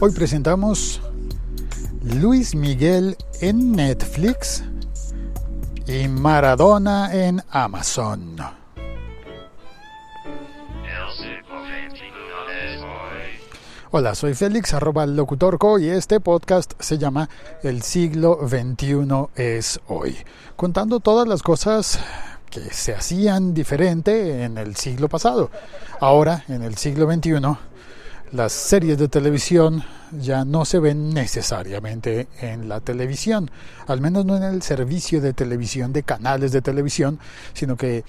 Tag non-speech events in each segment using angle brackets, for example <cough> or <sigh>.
Hoy presentamos Luis Miguel en Netflix y Maradona en Amazon. Hola, soy Félix, arroba locutorco, y este podcast se llama El siglo XXI es hoy, contando todas las cosas que se hacían diferente en el siglo pasado. Ahora, en el siglo XXI, las series de televisión ya no se ven necesariamente en la televisión, al menos no en el servicio de televisión de canales de televisión, sino que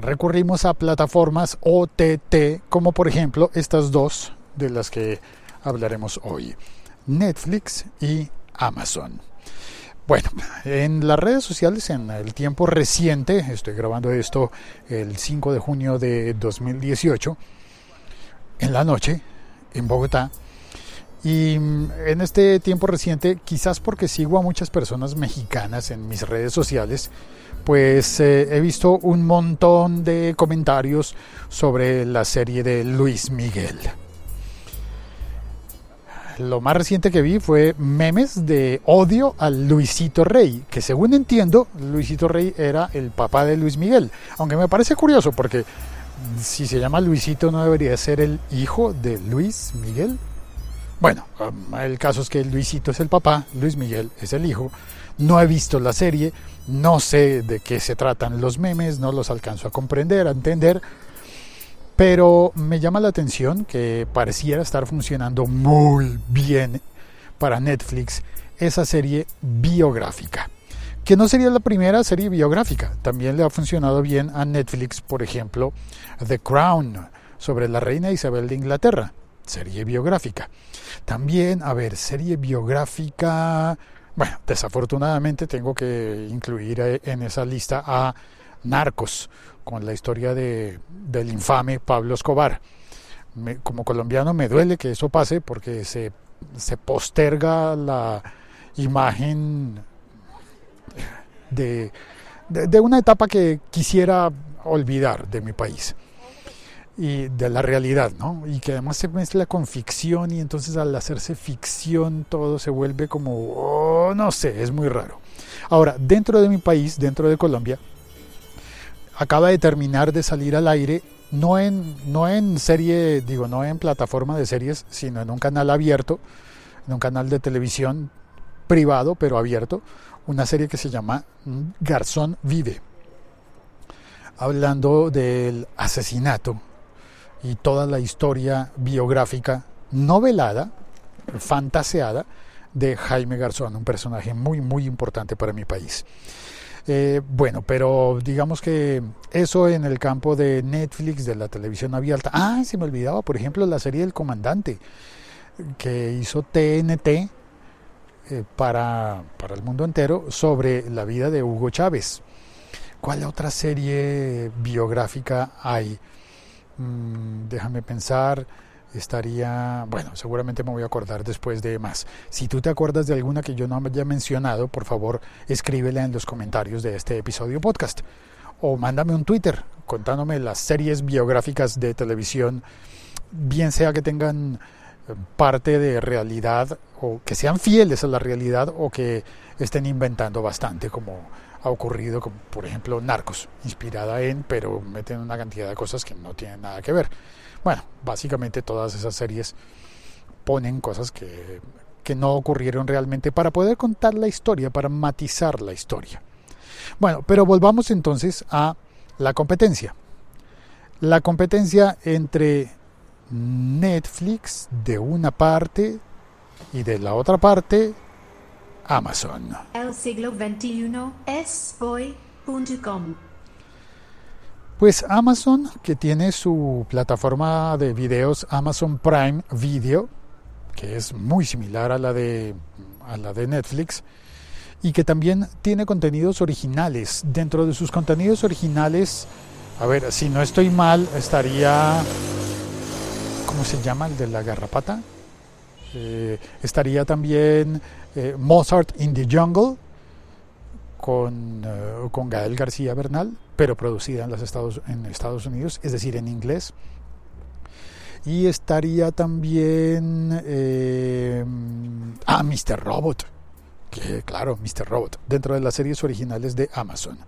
recurrimos a plataformas OTT, como por ejemplo estas dos de las que hablaremos hoy, Netflix y Amazon. Bueno, en las redes sociales, en el tiempo reciente, estoy grabando esto el 5 de junio de 2018, en la noche, en Bogotá, y en este tiempo reciente, quizás porque sigo a muchas personas mexicanas en mis redes sociales, pues eh, he visto un montón de comentarios sobre la serie de Luis Miguel lo más reciente que vi fue memes de odio al Luisito Rey, que según entiendo, Luisito Rey era el papá de Luis Miguel. Aunque me parece curioso porque si se llama Luisito no debería ser el hijo de Luis Miguel. Bueno, um, el caso es que Luisito es el papá, Luis Miguel es el hijo. No he visto la serie, no sé de qué se tratan los memes, no los alcanzo a comprender, a entender pero me llama la atención que pareciera estar funcionando muy bien para Netflix esa serie biográfica. Que no sería la primera serie biográfica. También le ha funcionado bien a Netflix, por ejemplo, The Crown, sobre la reina Isabel de Inglaterra. Serie biográfica. También, a ver, serie biográfica. Bueno, desafortunadamente tengo que incluir en esa lista a Narcos, con la historia de, del infame Pablo Escobar. como colombiano me duele que eso pase porque se, se posterga la imagen de, de, una etapa que quisiera olvidar de mi país y de la realidad, ¿no? Y que además se mezcla con ficción y entonces al hacerse ficción todo se vuelve como, oh, no sé, es muy raro. Ahora, dentro de mi país, dentro de Colombia, acaba de terminar de salir al aire, no en, no en serie, digo, no en plataforma de series, sino en un canal abierto, en un canal de televisión privado, pero abierto, una serie que se llama Garzón Vive, hablando del asesinato y toda la historia biográfica novelada, fantaseada, de Jaime Garzón, un personaje muy, muy importante para mi país. Eh, bueno, pero digamos que eso en el campo de Netflix, de la televisión abierta. Ah, se me olvidaba, por ejemplo, la serie del comandante que hizo TNT eh, para, para el mundo entero sobre la vida de Hugo Chávez. ¿Cuál otra serie biográfica hay? Mm, déjame pensar estaría, bueno, seguramente me voy a acordar después de más. Si tú te acuerdas de alguna que yo no haya mencionado, por favor, escríbela en los comentarios de este episodio podcast. O mándame un Twitter contándome las series biográficas de televisión, bien sea que tengan parte de realidad o que sean fieles a la realidad o que estén inventando bastante como ha ocurrido con, por ejemplo, Narcos, inspirada en, pero meten una cantidad de cosas que no tienen nada que ver. Bueno, básicamente todas esas series ponen cosas que, que no ocurrieron realmente para poder contar la historia, para matizar la historia. Bueno, pero volvamos entonces a la competencia. La competencia entre Netflix de una parte y de la otra parte Amazon. El siglo XXI es hoy.com. Pues Amazon, que tiene su plataforma de videos Amazon Prime Video, que es muy similar a la de, a la de Netflix, y que también tiene contenidos originales. Dentro de sus contenidos originales, a ver, si no estoy mal, estaría, ¿cómo se llama? El de la garrapata. Eh, estaría también eh, Mozart in the Jungle, con, eh, con Gael García Bernal, pero producida en, los Estados, en Estados Unidos, es decir, en inglés. Y estaría también... Eh, ah, Mr. Robot. Que claro, Mr. Robot, dentro de las series originales de Amazon.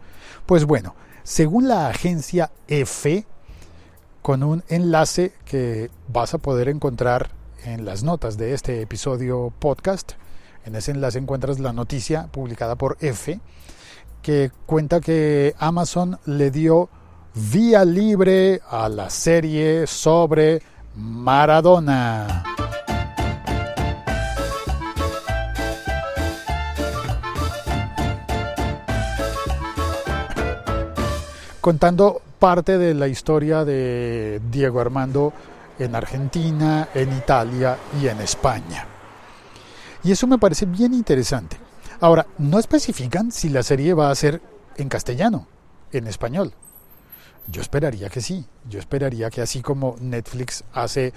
Pues bueno, según la agencia EFE, con un enlace que vas a poder encontrar en las notas de este episodio podcast. En ese enlace encuentras la noticia publicada por EFE que cuenta que Amazon le dio vía libre a la serie sobre Maradona. Contando parte de la historia de Diego Armando en Argentina, en Italia y en España. Y eso me parece bien interesante. Ahora, no especifican si la serie va a ser en castellano, en español. Yo esperaría que sí. Yo esperaría que así como Netflix hace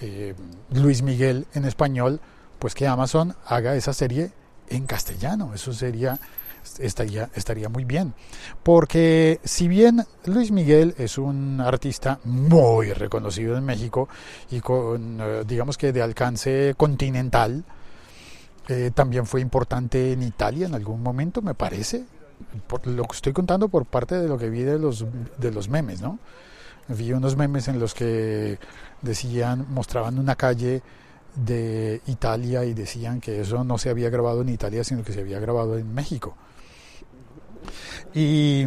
eh, Luis Miguel en español, pues que Amazon haga esa serie en castellano. Eso sería estaría, estaría muy bien. Porque si bien Luis Miguel es un artista muy reconocido en México y con, eh, digamos que de alcance continental, eh, también fue importante en Italia en algún momento, me parece. Por lo que estoy contando por parte de lo que vi de los, de los memes, ¿no? Vi unos memes en los que decían, mostraban una calle de Italia y decían que eso no se había grabado en Italia, sino que se había grabado en México. Y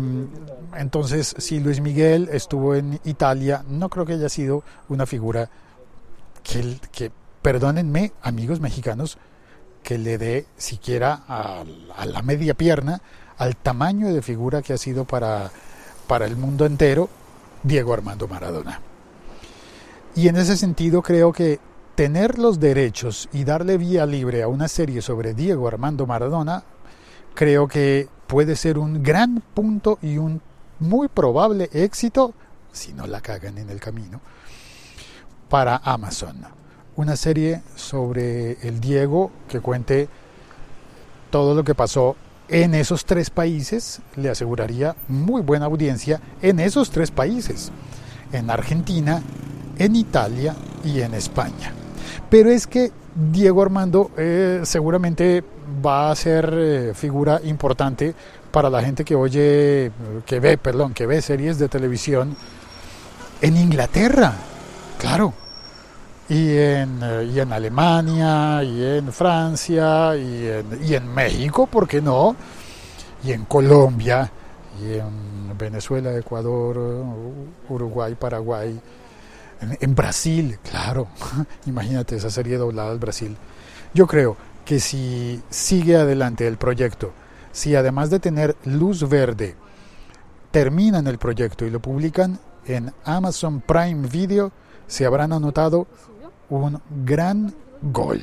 entonces, si Luis Miguel estuvo en Italia, no creo que haya sido una figura que, que perdónenme, amigos mexicanos, que le dé siquiera a, la media pierna al tamaño de figura que ha sido para, para el mundo entero Diego Armando Maradona. Y en ese sentido creo que tener los derechos y darle vía libre a una serie sobre Diego Armando Maradona, creo que puede ser un gran punto y un muy probable éxito, si no la cagan en el camino, para Amazon. Una serie sobre el Diego que cuente todo lo que pasó en esos tres países, le aseguraría muy buena audiencia en esos tres países, en Argentina, en Italia y en España. Pero es que Diego Armando eh, seguramente va a ser eh, figura importante para la gente que oye, que ve, perdón, que ve series de televisión en Inglaterra, claro, y en, eh, y en Alemania, y en Francia, y en, y en México, ¿por qué no? Y en Colombia, y en Venezuela, Ecuador, Uruguay, Paraguay, en, Brasil, claro, <laughs> imagínate esa serie doblada al Brasil. Yo creo que si sigue adelante el proyecto, si además de tener luz verde, terminan el proyecto y lo publican en Amazon Prime Video, se habrán anotado un gran gol.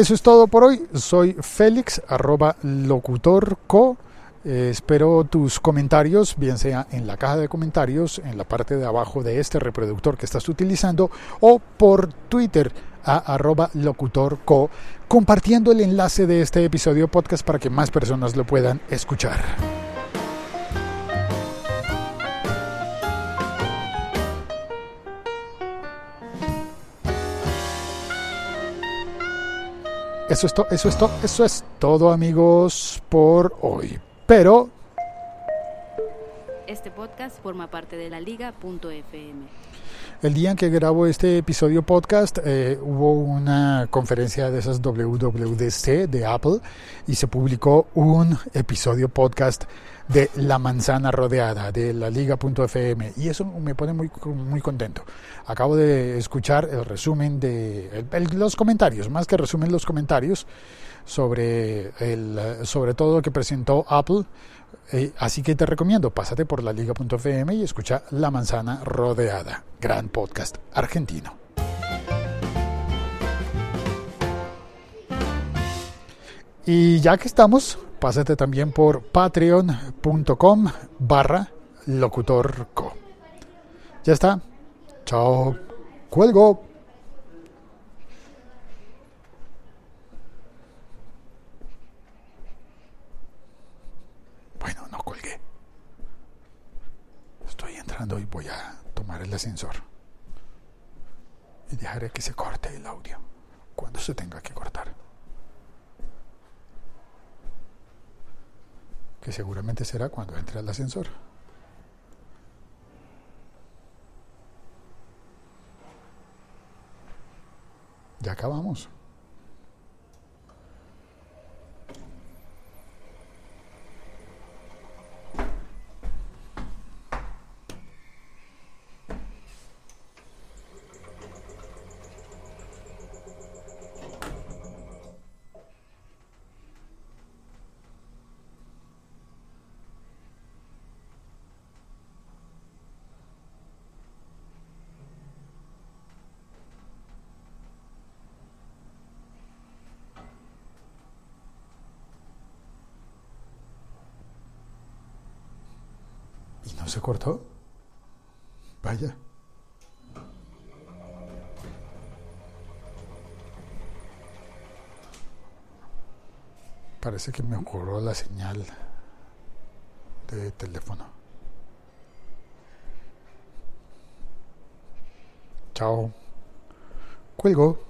Eso es todo por hoy. Soy Félix, arroba locutorco. Eh, espero tus comentarios, bien sea en la caja de comentarios, en la parte de abajo de este reproductor que estás utilizando, o por Twitter a arroba locutorco, compartiendo el enlace de este episodio podcast para que más personas lo puedan escuchar. Eso es, eso, es eso es todo amigos por hoy. Pero... Este podcast forma parte de la liga.fm. El día en que grabo este episodio podcast eh, hubo una conferencia de esas WWDC de Apple y se publicó un episodio podcast de La Manzana Rodeada, de la Liga.fm, y eso me pone muy, muy contento. Acabo de escuchar el resumen de los comentarios, más que resumen los comentarios sobre, el, sobre todo lo que presentó Apple. Eh, así que te recomiendo, pásate por la liga.fm y escucha La Manzana Rodeada, gran podcast argentino. Y ya que estamos, pásate también por patreon.com barra locutorco. Ya está. Chao. Cuelgo. Bueno, no colgué. Estoy entrando y voy a tomar el ascensor. Y dejaré que se corte el audio cuando se tenga que cortar. Que seguramente será cuando entre al ascensor. Ya acabamos. ¿Y no se cortó? Vaya. Parece que me ocurrió la señal de teléfono. Chao. Cuelgo.